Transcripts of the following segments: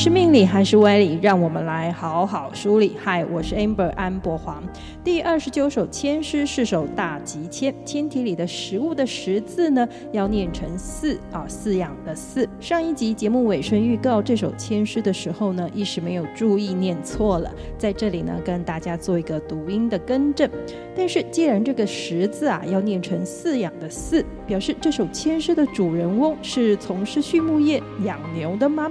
是命理还是歪理？让我们来好好梳理。嗨，我是 Amber 安博黄。第二十九首千诗是首大吉签，签体里的食物的食字呢，要念成饲啊，饲养的饲。上一集节目尾声预告这首千诗的时候呢，一时没有注意念错了，在这里呢跟大家做一个读音的更正。但是既然这个食字啊要念成饲养的饲，表示这首千诗的主人翁是从事畜牧业养牛的吗？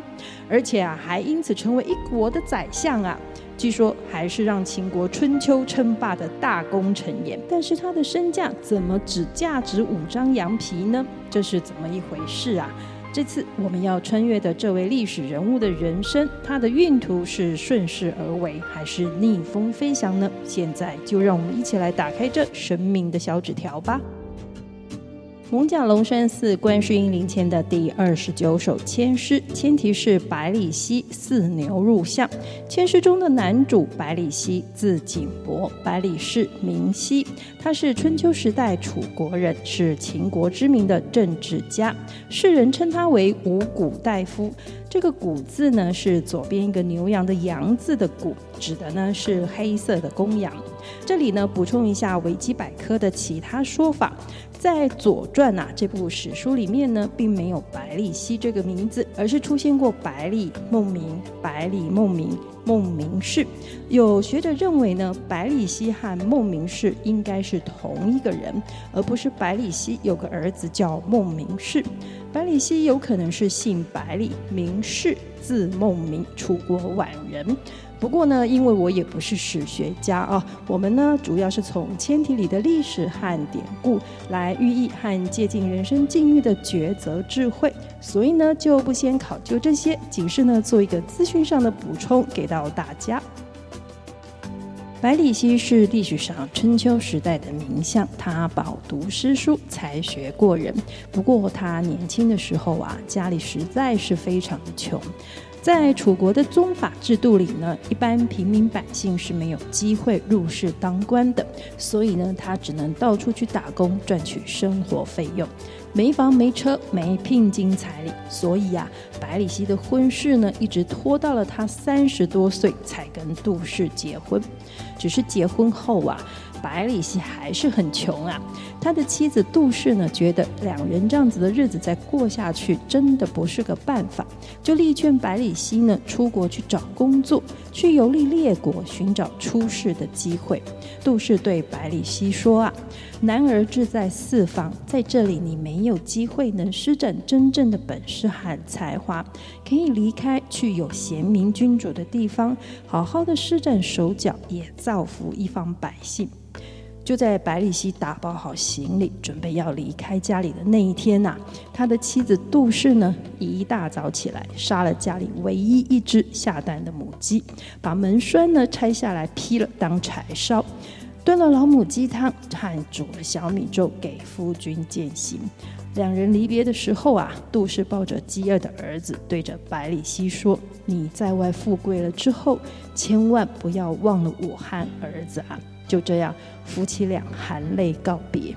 而且啊，还因此成为一国的宰相啊！据说还是让秦国春秋称霸的大功臣也。但是他的身价怎么只价值五张羊皮呢？这是怎么一回事啊？这次我们要穿越的这位历史人物的人生，他的运途是顺势而为，还是逆风飞翔呢？现在就让我们一起来打开这神明的小纸条吧。艋舺龙山寺观世音灵前的第二十九首千诗，千题是百里奚饲牛入相。千诗中的男主百里奚字景伯，百里氏名奚，他是春秋时代楚国人，是秦国知名的政治家。世人称他为五谷大夫。这个“谷”字呢，是左边一个牛羊的“羊”字的“谷”，指的呢是黑色的公羊。这里呢，补充一下维基百科的其他说法。在《左传》啊这部史书里面呢，并没有百里奚这个名字，而是出现过百里孟明、百里孟明、孟明氏。有学者认为呢，百里奚和孟明氏应该是同一个人，而不是百里奚有个儿子叫孟明氏。百里奚有可能是姓百里，名氏，字孟明，楚国宛人。不过呢，因为我也不是史学家啊，我们呢主要是从千题里的历史和典故来寓意和借鉴人生境遇的抉择智慧，所以呢就不先考究这些，仅是呢做一个资讯上的补充给到大家。百里奚是历史上春秋时代的名相，他饱读诗书，才学过人。不过他年轻的时候啊，家里实在是非常的穷。在楚国的宗法制度里呢，一般平民百姓是没有机会入仕当官的，所以呢，他只能到处去打工赚取生活费用，没房没车没聘金彩礼，所以啊，百里奚的婚事呢，一直拖到了他三十多岁才跟杜氏结婚，只是结婚后啊。百里奚还是很穷啊，他的妻子杜氏呢，觉得两人这样子的日子再过下去，真的不是个办法，就力劝百里奚呢出国去找工作，去游历列国，寻找出世的机会。杜氏对百里奚说啊，男儿志在四方，在这里你没有机会能施展真正的本事和才华，可以离开去有贤明君主的地方，好好的施展手脚，也造福一方百姓。就在百里奚打包好行李，准备要离开家里的那一天呐、他的妻子杜氏呢，一大早起来，杀了家里唯一一只下蛋的母鸡，把门栓呢拆下来劈了当柴烧，炖了老母鸡汤，和煮了小米粥给夫君饯行。两人离别的时候啊，杜氏抱着饥饿的儿子，对着百里奚说：“你在外富贵了之后，千万不要忘了我和儿子啊。”就这样，夫妻俩含泪告别。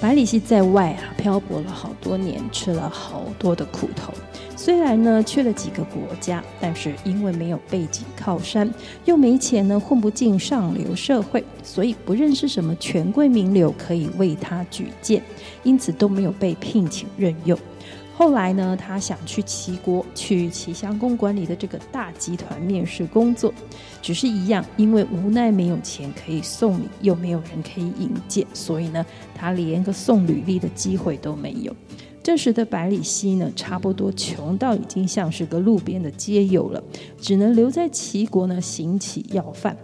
百里奚在外啊漂泊了好多年，吃了好多的苦头。虽然呢去了几个国家，但是因为没有背景靠山，又没钱呢混不进上流社会，所以不认识什么权贵名流可以为他举荐，因此都没有被聘请任用。后来呢，他想去齐国，去齐襄公管理的这个大集团面试工作，只是一样，因为无奈没有钱可以送礼，又没有人可以引荐，所以呢，他连个送履历的机会都没有。这时的百里奚呢，差不多穷到已经像是个路边的街友了，只能留在齐国呢，行乞要饭。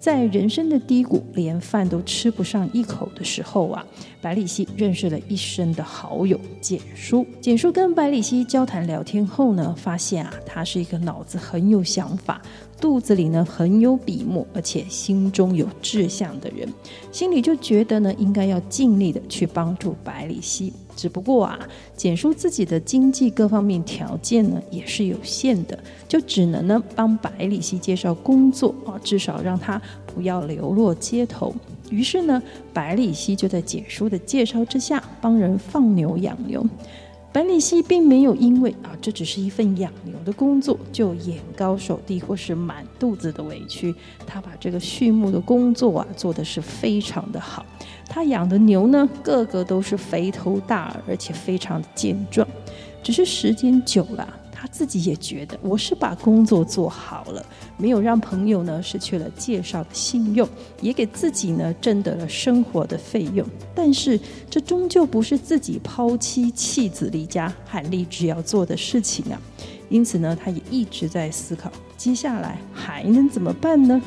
在人生的低谷，连饭都吃不上一口的时候啊，百里奚认识了一生的好友简叔。简叔跟百里奚交谈聊天后呢，发现啊，他是一个脑子很有想法，肚子里呢很有笔墨，而且心中有志向的人，心里就觉得呢，应该要尽力的去帮助百里奚。只不过啊，简叔自己的经济各方面条件呢也是有限的，就只能呢帮百里奚介绍工作啊，至少让他不要流落街头。于是呢，百里奚就在简叔的介绍之下帮人放牛养牛。本里奚并没有因为啊，这只是一份养牛的工作，就眼高手低或是满肚子的委屈。他把这个畜牧的工作啊，做的是非常的好。他养的牛呢，个个都是肥头大耳，而且非常的健壮。只是时间久了。他自己也觉得，我是把工作做好了，没有让朋友呢失去了介绍的信用，也给自己呢挣得了生活的费用。但是这终究不是自己抛妻弃子离家喊立志要做的事情啊。因此呢，他也一直在思考，接下来还能怎么办呢？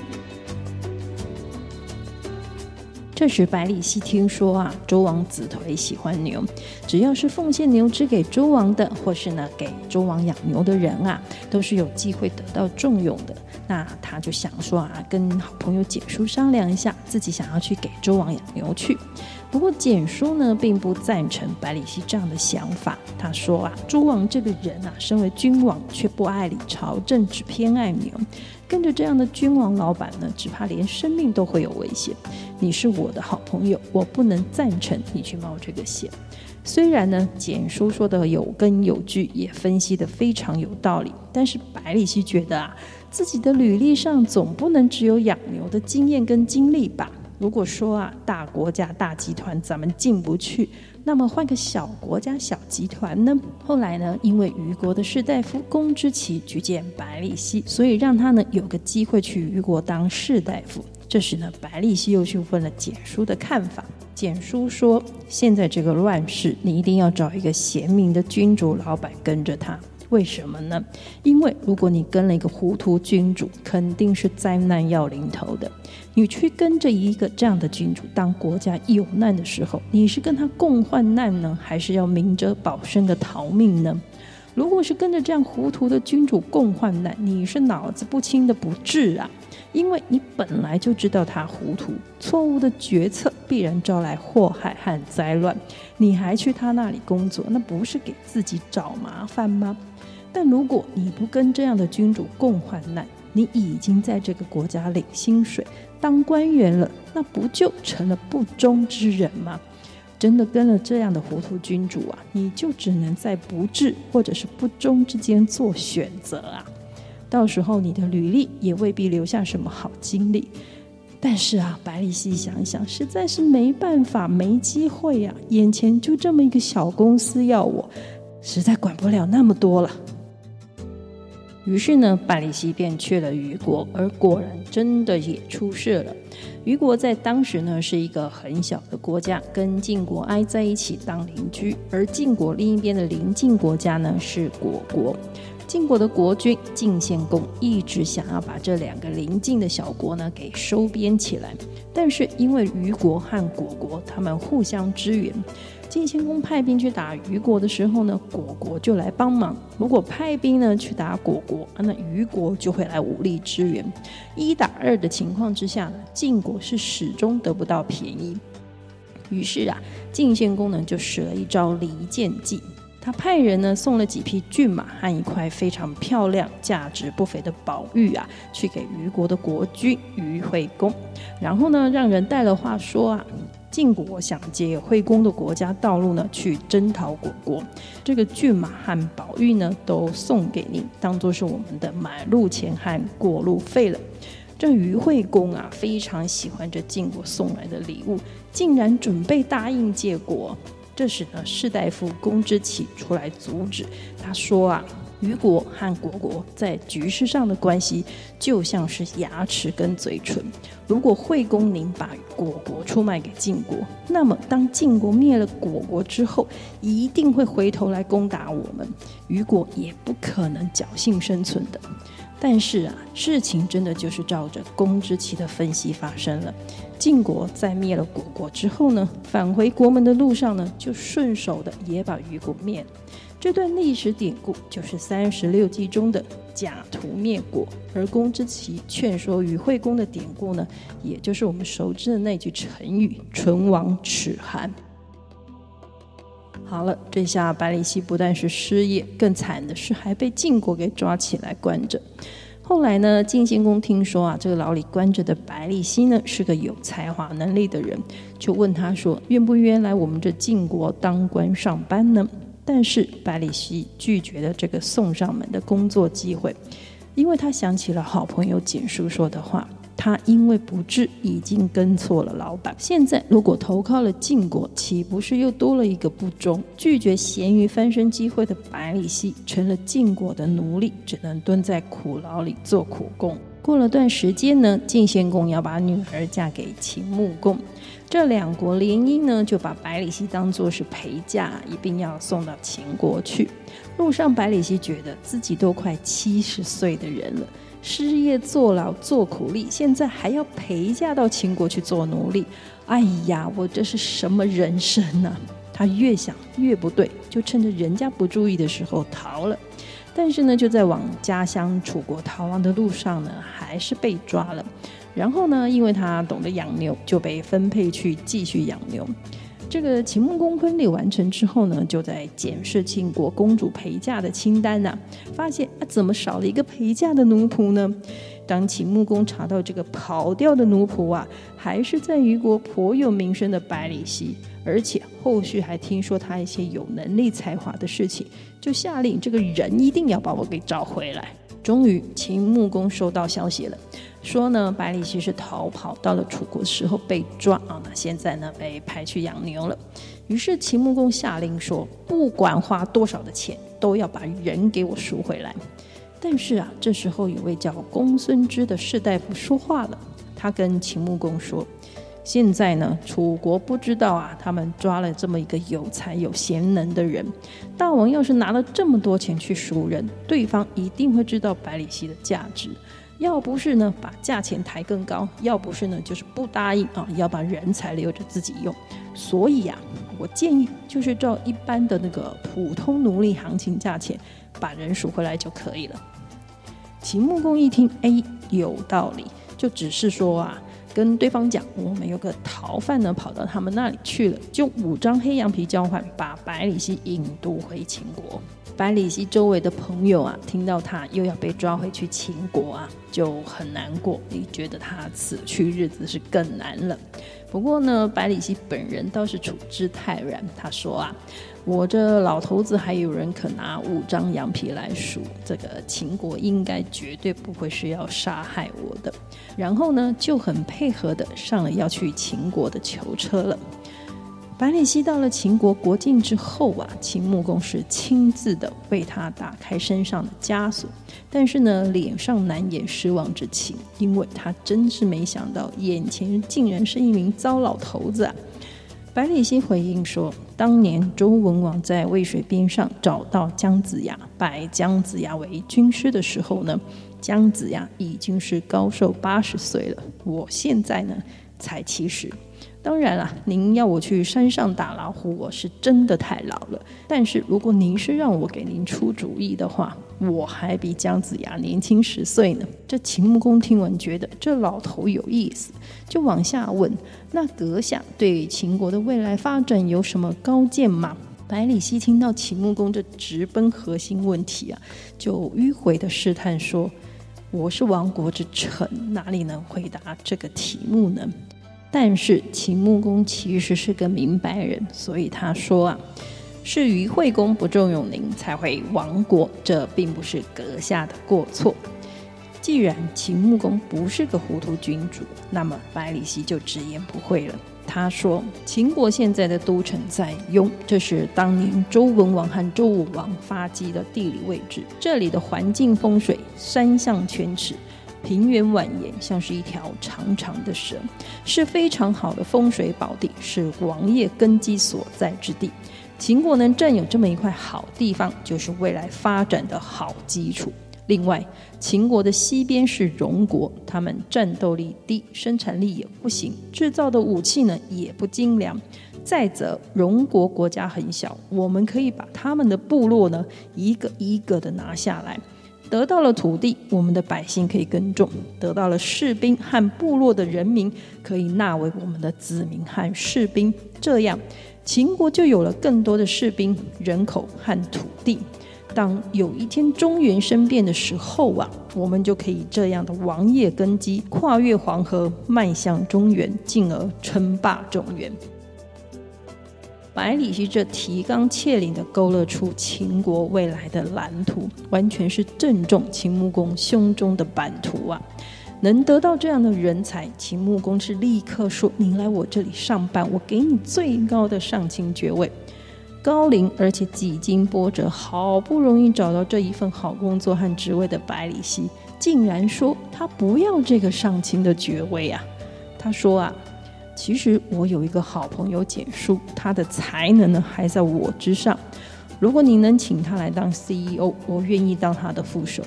这时，百里奚听说啊，周王子颓喜欢牛，只要是奉献牛只给周王的，或是呢给周王养牛的人啊，都是有机会得到重用的。那他就想说啊，跟好朋友简叔商量一下，自己想要去给周王养牛去。不过简叔呢，并不赞成百里奚这样的想法。他说啊，周王这个人啊，身为君王却不爱理朝政，只偏爱牛。跟着这样的君王老板呢，只怕连生命都会有危险。你是我的好朋友，我不能赞成你去冒这个险。虽然呢，简叔说的有根有据，也分析得非常有道理，但是百里奚觉得啊，自己的履历上总不能只有养牛的经验跟经历吧。如果说啊，大国家大集团咱们进不去，那么换个小国家小集团呢？后来呢，因为虞国的士大夫公之奇举荐百里奚，所以让他呢有个机会去虞国当士大夫。这时呢，百里奚又去问了简叔的看法。简叔说：“现在这个乱世，你一定要找一个贤明的君主老板跟着他。为什么呢？因为如果你跟了一个糊涂君主，肯定是灾难要临头的。”你去跟着一个这样的君主，当国家有难的时候，你是跟他共患难呢，还是要明哲保身的逃命呢？如果是跟着这样糊涂的君主共患难，你是脑子不清的不治啊！因为你本来就知道他糊涂，错误的决策必然招来祸害和灾乱，你还去他那里工作，那不是给自己找麻烦吗？但如果你不跟这样的君主共患难，你已经在这个国家领薪水。当官员了，那不就成了不忠之人吗？真的跟了这样的糊涂君主啊，你就只能在不智或者是不忠之间做选择啊。到时候你的履历也未必留下什么好经历。但是啊，百里奚想想，实在是没办法，没机会呀、眼前就这么一个小公司要我，实在管不了那么多了。于是呢，百里奚便去了虞国，而果然真的也出事了。虞国在当时呢是一个很小的国家，跟晋国挨在一起当邻居，而晋国另一边的邻近国家呢是虢国。晋国的国君晋献公一直想要把这两个邻近的小国呢给收编起来，但是因为虞国和虢国他们互相支援。晋献公派兵去打虞国的时候呢，虢国就来帮忙；如果派兵呢去打虢国，那虞国就会来武力支援。一打二的情况之下呢，晋国是始终得不到便宜。于是啊，晋献公呢就使了一招离间计，他派人呢送了几匹骏马和一块非常漂亮、价值不菲的宝玉啊，去给虞国的国君虞惠公，然后呢让人带了话说啊。晋国想借惠公的国家道路呢，去征讨虢国。这个骏马和宝玉呢，都送给您，当做是我们的买路钱和过路费了。这于惠公啊，非常喜欢这晋国送来的礼物，竟然准备答应借国。这时呢，士大夫公之奇出来阻止，他说啊。虞国和果国在局势上的关系就像是牙齿跟嘴唇。如果惠公您把果果出卖给晋国，那么当晋国灭了果果之后，一定会回头来攻打我们。虞国也不可能侥幸生存的。但是啊，事情真的就是照着公之奇的分析发生了。晋国在灭了虢国之后呢，返回国门的路上呢，就顺手的也把虞国灭了。这段历史典故就是三十六计中的假途灭国，而公之奇劝说虞惠公的典故呢，也就是我们熟知的那句成语“唇亡齿寒”。好了，这下百里奚不但是失业，更惨的是还被晋国给抓起来关着。后来呢，晋献公听说啊，这个牢里关着的百里奚呢是个有才华能力的人，就问他说，愿不愿来我们这晋国当官上班呢？但是百里奚拒绝了这个送上门的工作机会，因为他想起了好朋友简叔说的话。他因为不智，已经跟错了老板。现在如果投靠了晋国，岂不是又多了一个不忠？拒绝咸鱼翻身机会的百里奚，成了晋国的奴隶，只能蹲在苦牢里做苦工。过了段时间呢，晋献公要把女儿嫁给秦穆公，这两国联姻呢，就把百里奚当作是陪嫁，一并要送到秦国去。路上，百里奚觉得自己都快七十岁的人了。失业坐牢做苦力，现在还要陪嫁到秦国去做奴隶。哎呀，我这是什么人生呢？他越想越不对，就趁着人家不注意的时候逃了。但是呢，就在往家乡楚国逃亡的路上呢，还是被抓了。然后呢，因为他懂得养牛，就被分配去继续养牛。这个秦穆公婚礼完成之后呢，就在检视秦国公主陪嫁的清单呐、发现啊，怎么少了一个陪嫁的奴仆呢？当秦穆公查到这个跑掉的奴仆啊，还是在虞国颇有名声的百里奚，而且后续还听说他一些有能力才华的事情，就下令这个人一定要把我给找回来。终于，秦穆公收到消息了。说呢，百里奚是逃跑到了楚国的时候被抓啊，那现在呢被派去养牛了。于是秦穆公下令说，不管花多少的钱，都要把人给我赎回来。但是啊，这时候有位叫公孙支的士大夫说话了，他跟秦穆公说，现在呢楚国不知道啊，他们抓了这么一个有才有贤能的人，大王要是拿了这么多钱去赎人，对方一定会知道百里奚的价值。要不是呢，把价钱抬更高；要不是呢，就是不答应啊，要把人才留着自己用。所以呀、啊，我建议就是照一般的那个普通奴隶行情价钱，把人赎回来就可以了。秦穆公一听，哎，有道理，就只是说啊，跟对方讲，我们有个逃犯呢，跑到他们那里去了，就五张黑羊皮交换，把百里奚引渡回秦国。百里奚周围的朋友啊，听到他又要被抓回去秦国啊，就很难过，也觉得他此去日子是更难了。不过呢，百里奚本人倒是处之泰然。他说啊，我这老头子还有人可拿五张羊皮来赎，这个秦国应该绝对不会是要杀害我的。然后呢，就很配合的上了要去秦国的囚车了。百里奚到了秦国国境之后啊，秦穆公是亲自的为他打开身上的枷锁，但是呢，脸上难掩失望之情，因为他真是没想到眼前竟然是一名糟老头子啊。百里奚回应说，当年周文王在渭水边上找到姜子牙，拜姜子牙为军师的时候呢，姜子牙已经是高寿八十岁了，我现在呢才七十。当然了，您要我去山上打老虎，我是真的太老了。但是如果您是让我给您出主意的话，我还比姜子牙年轻十岁呢。这秦穆公听完，觉得这老头有意思，就往下问：那阁下对秦国的未来发展有什么高见吗？百里奚听到秦穆公这直奔核心问题啊，就迂回的试探说：我是亡国之臣，哪里能回答这个题目呢？但是秦穆公其实是个明白人，所以他说啊，是于惠公不重用您，才会亡国，这并不是阁下的过错。既然秦穆公不是个糊涂君主，那么百里奚就直言不讳了。他说，秦国现在的都城在雍，这是当年周文王和周武王发迹的地理位置，这里的环境风水，山象犬齿。平原蜿蜒，像是一条长长的蛇，是非常好的风水宝地，是王业根基所在之地。秦国能占有这么一块好地方，就是未来发展的好基础。另外，秦国的西边是戎国，他们战斗力低，生产力也不行，制造的武器呢也不精良。再则，戎国国家很小，我们可以把他们的部落呢一个一个的拿下来。得到了土地，我们的百姓可以耕种；得到了士兵和部落的人民，可以纳为我们的子民和士兵。这样，秦国就有了更多的士兵、人口和土地。当有一天中原生变的时候啊，我们就可以这样的王业根基，跨越黄河，迈向中原，进而称霸中原。百里奚这提纲挈领地勾勒出秦国未来的蓝图，完全是正中秦穆公胸中的版图啊！能得到这样的人才，秦穆公是立刻说：“您来我这里上班，我给你最高的上卿爵位。”高龄而且几经波折，好不容易找到这一份好工作和职位的百里奚，竟然说他不要这个上卿的爵位啊！他说啊。其实我有一个好朋友简叔，他的才能呢还在我之上。如果你能请他来当 CEO，我愿意当他的副手。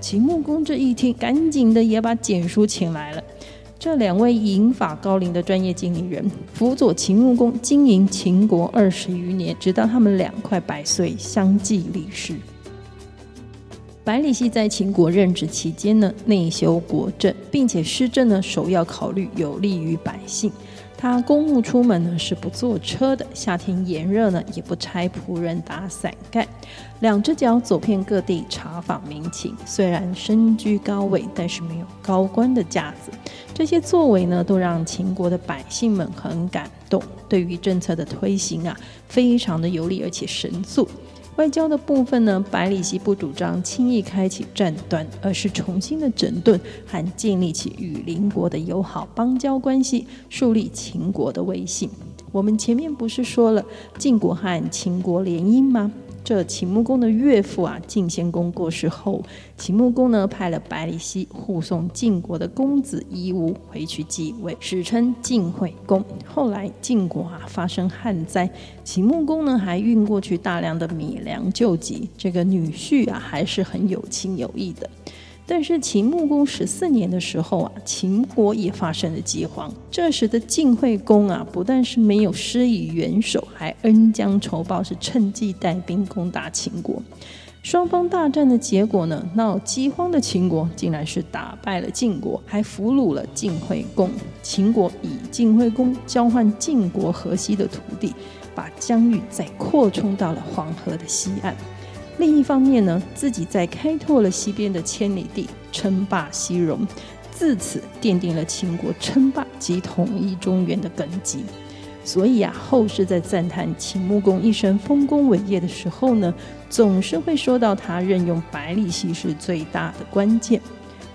秦穆公这一听，赶紧的也把简叔请来了。这两位银发高龄的专业经理人，辅佐秦穆公经营秦国二十余年，直到他们两快百岁，相继离世。百里奚在秦国任职期间呢，内修国政，并且施政呢，首要考虑有利于百姓。他公务出门呢是不坐车的，夏天炎热呢也不差仆人打伞盖，两只脚走遍各地查访民情。虽然身居高位，但是没有高官的架子。这些作为呢，都让秦国的百姓们很感动。对于政策的推行啊，非常的有力而且神速。外交的部分呢，百里奚不主张轻易开启战端，而是重新的整顿和建立起与邻国的友好邦交关系，树立秦国的威信。我们前面不是说了晋国和秦国联姻吗？这秦穆公的岳父啊，晋献公过世后，秦穆公呢派了百里奚护送晋国的公子夷吾回去继位，史称晋惠公。后来晋国啊发生旱灾，秦穆公呢还运过去大量的米粮救济，这个女婿啊还是很有情有义的。但是秦穆公十四年的时候啊，秦国也发生了饥荒。这时的晋惠公啊，不但是没有施以援手，还恩将仇报，是趁机带兵攻打秦国。双方大战的结果呢，闹饥荒的秦国竟然是打败了晋国，还俘虏了晋惠公。秦国以晋惠公交换晋国河西的土地，把疆域再扩充到了黄河的西岸。另一方面呢，自己在开拓了西边的千里地，称霸西戎，自此奠定了秦国称霸及统一中原的根基。所以啊，后世在赞叹秦穆公一生丰功伟业的时候呢，总是会说到他任用百里奚是最大的关键。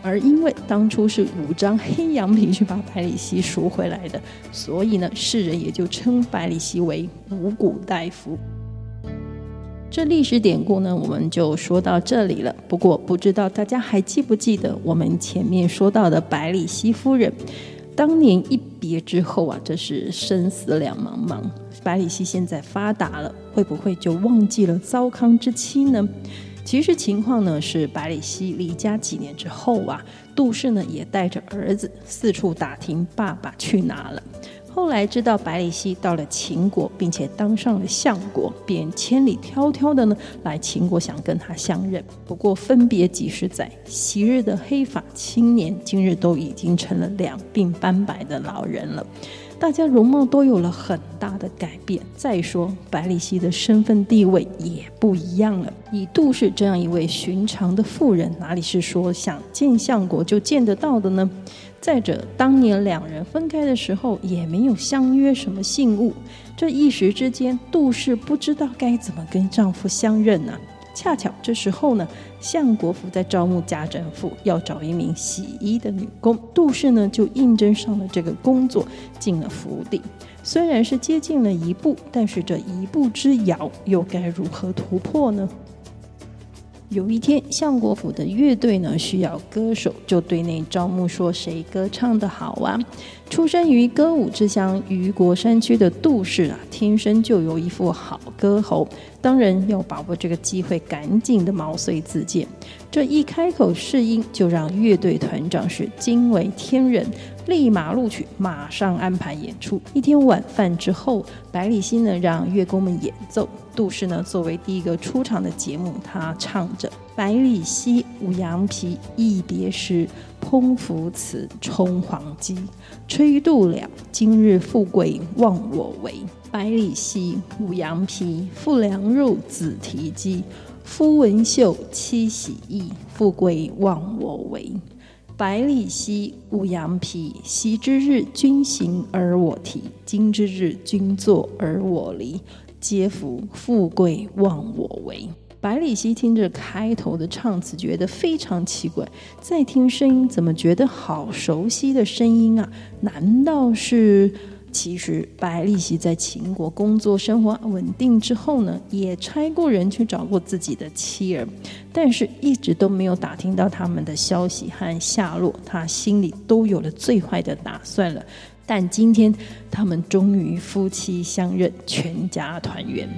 而因为当初是五张黑羊皮去把百里奚赎回来的，所以呢，世人也就称百里奚为五谷大夫。这历史典故呢，我们就说到这里了。不过，不知道大家还记不记得我们前面说到的百里奚夫人，当年一别之后啊，这是生死两茫茫。百里奚现在发达了，会不会就忘记了糟糠之妻呢？其实情况呢是，百里奚离家几年之后啊，杜氏呢也带着儿子四处打听爸爸去哪了。后来知道百里奚到了秦国，并且当上了相国，便千里迢迢的呢来秦国，想跟他相认。不过分别几十载，昔日的黑发青年，今日都已经成了两鬓斑白的老人了。大家容貌都有了很大的改变。再说百里奚的身份地位也不一样了。以杜氏这样一位寻常的妇人，哪里是说想见相国就见得到的呢？再者，当年两人分开的时候也没有相约什么信物，这一时之间，杜氏不知道该怎么跟丈夫相认呢？恰巧这时候呢，相国府在招募家政妇，要找一名洗衣的女工，杜氏呢就应征上了这个工作，进了府邸。虽然是接近了一步，但是这一步之遥，又该如何突破呢？有一天，相国府的乐队呢需要歌手，就对内招募说：“谁歌唱得好啊？”出生于歌舞之乡虞国山区的杜氏啊，天生就有一副好歌喉，当然要把握这个机会，赶紧的毛遂自荐。这一开口试音，就让乐队团长是惊为天人，立马录取，马上安排演出。一天晚饭之后，百里奚呢让乐工们演奏，杜氏呢作为第一个出场的节目，他唱着：“百里奚舞羊皮，一别时，烹飫瓷，充黄鸡。吹度了，今日富贵忘我为。百里奚舞羊皮，赋凉入子提鸡。夫文秀妻喜意，富贵忘我为。百里奚舞羊皮，昔之日，君行而我提；今之日，君坐而我离。嗟夫富贵忘我为。百里奚听着开头的唱词，觉得非常奇怪。再听声音，怎么觉得好熟悉的声音啊？难道是？其实，百里奚在秦国工作生活稳定之后呢，也差过人去找过自己的妻儿，但是一直都没有打听到他们的消息和下落，他心里都有了最坏的打算了。但今天，他们终于夫妻相认，全家团圆。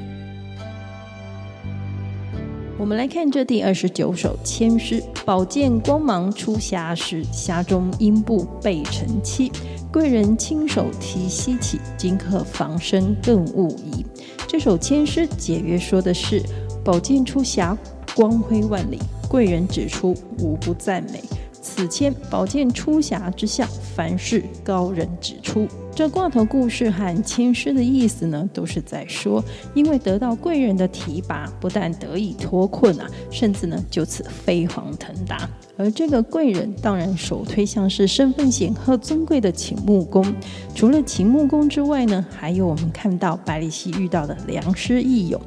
我们来看这第二十九首千诗：宝剑光芒出匣时，匣中英布备陈期。贵人亲手提携起，今可防身更勿疑。这首千诗简约说的是：宝剑出匣，光辉万里；贵人指出，无不赞美。此签宝剑出匣之下，凡事高人指出。这挂头故事和签诗的意思呢，都是在说，因为得到贵人的提拔，不但得以脱困啊，甚至呢就此飞黄腾达。而这个贵人，当然首推像是身份显赫尊贵的秦穆公。除了秦穆公之外呢，还有我们看到百里奚遇到的良师益友。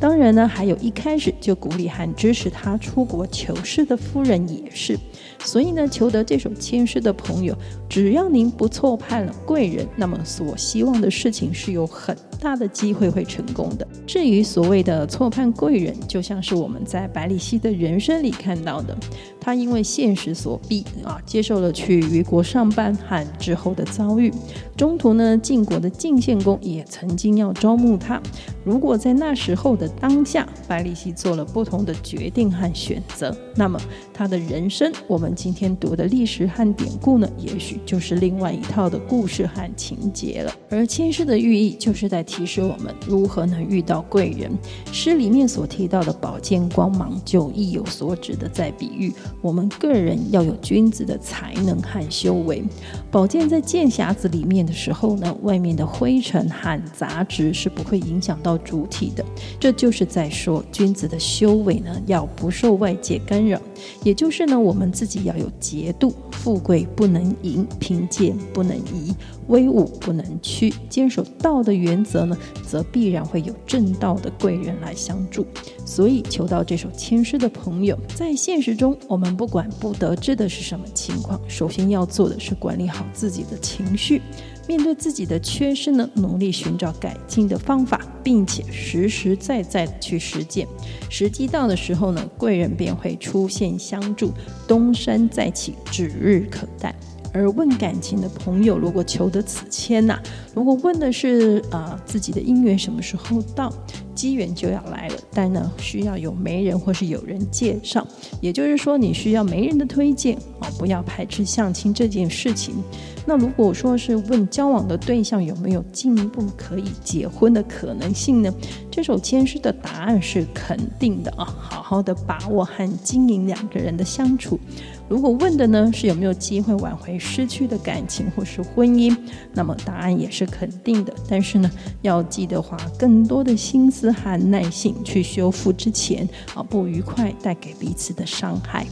当然呢，还有一开始就鼓励和支持他出国求师的夫人也是。所以呢，求得这首签诗的朋友，只要您不错判了贵人，那么所希望的事情是有很大的机会会成功的。至于所谓的错判贵人，就像是我们在百里奚的人生里看到的，他因为现实所逼啊，接受了去虞国上班和之后的遭遇。中途呢，晋国的晋献公也曾经要招募他。如果在那时候的当下，百里奚做了不同的决定和选择，那么他的人生，我们今天读的历史和典故呢，也许就是另外一套的故事和情节了。而签诗的寓意，就是在提示我们如何能遇到贵人。诗里面所提到的宝剑光芒，就意有所指的在比喻我们个人要有君子的才能和修为。宝剑在剑匣子里面的时候呢，外面的灰尘和杂质是不会影响到。主体的，这就是在说君子的修为呢，要不受外界干扰，也就是呢，我们自己要有节度，富贵不能淫，贫贱不能移，威武不能屈，坚守道的原则呢，则必然会有正道的贵人来相助。所以，求到这首签诗的朋友，在现实中，我们不管不得志的是什么情况，首先要做的是管理好自己的情绪。面对自己的缺失呢，努力寻找改进的方法，并且实实在在的去实践。时机到的时候呢，贵人便会出现相助，东山再起，指日可待。而问感情的朋友，如果求得此签呐、如果问的是啊、自己的姻缘什么时候到，机缘就要来了，但呢需要有媒人或是有人介绍，也就是说你需要媒人的推荐啊、不要排斥相亲这件事情。那如果说是问交往的对象有没有进一步可以结婚的可能性呢？这首签诗的答案是肯定的啊，好好的把握和经营两个人的相处。如果问的呢是有没有机会挽回失去的感情或是婚姻，那么答案也是肯定的。但是呢，要记得花更多的心思和耐心去修复之前啊不愉快带给彼此的伤害。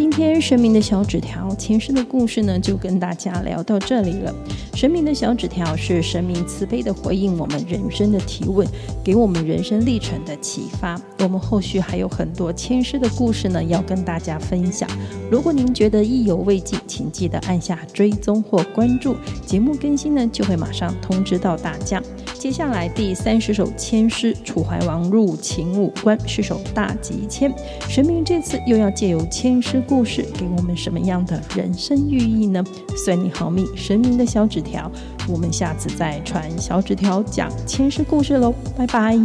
今天神明的小纸条前世的故事呢，就跟大家聊到这里了。神明的小纸条是神明慈悲的回应我们人生的提问，给我们人生历程的启发。我们后续还有很多签诗的故事呢，要跟大家分享。如果您觉得意犹未尽，请记得按下追踪或关注，节目更新呢就会马上通知到大家。接下来第三十首签诗，楚怀王入秦武关是首大吉签。神明这次又要借由签诗故事，给我们什么样的人生寓意呢？算你好命，神明的小纸条，我们下次再传小纸条讲签诗故事喽，拜拜。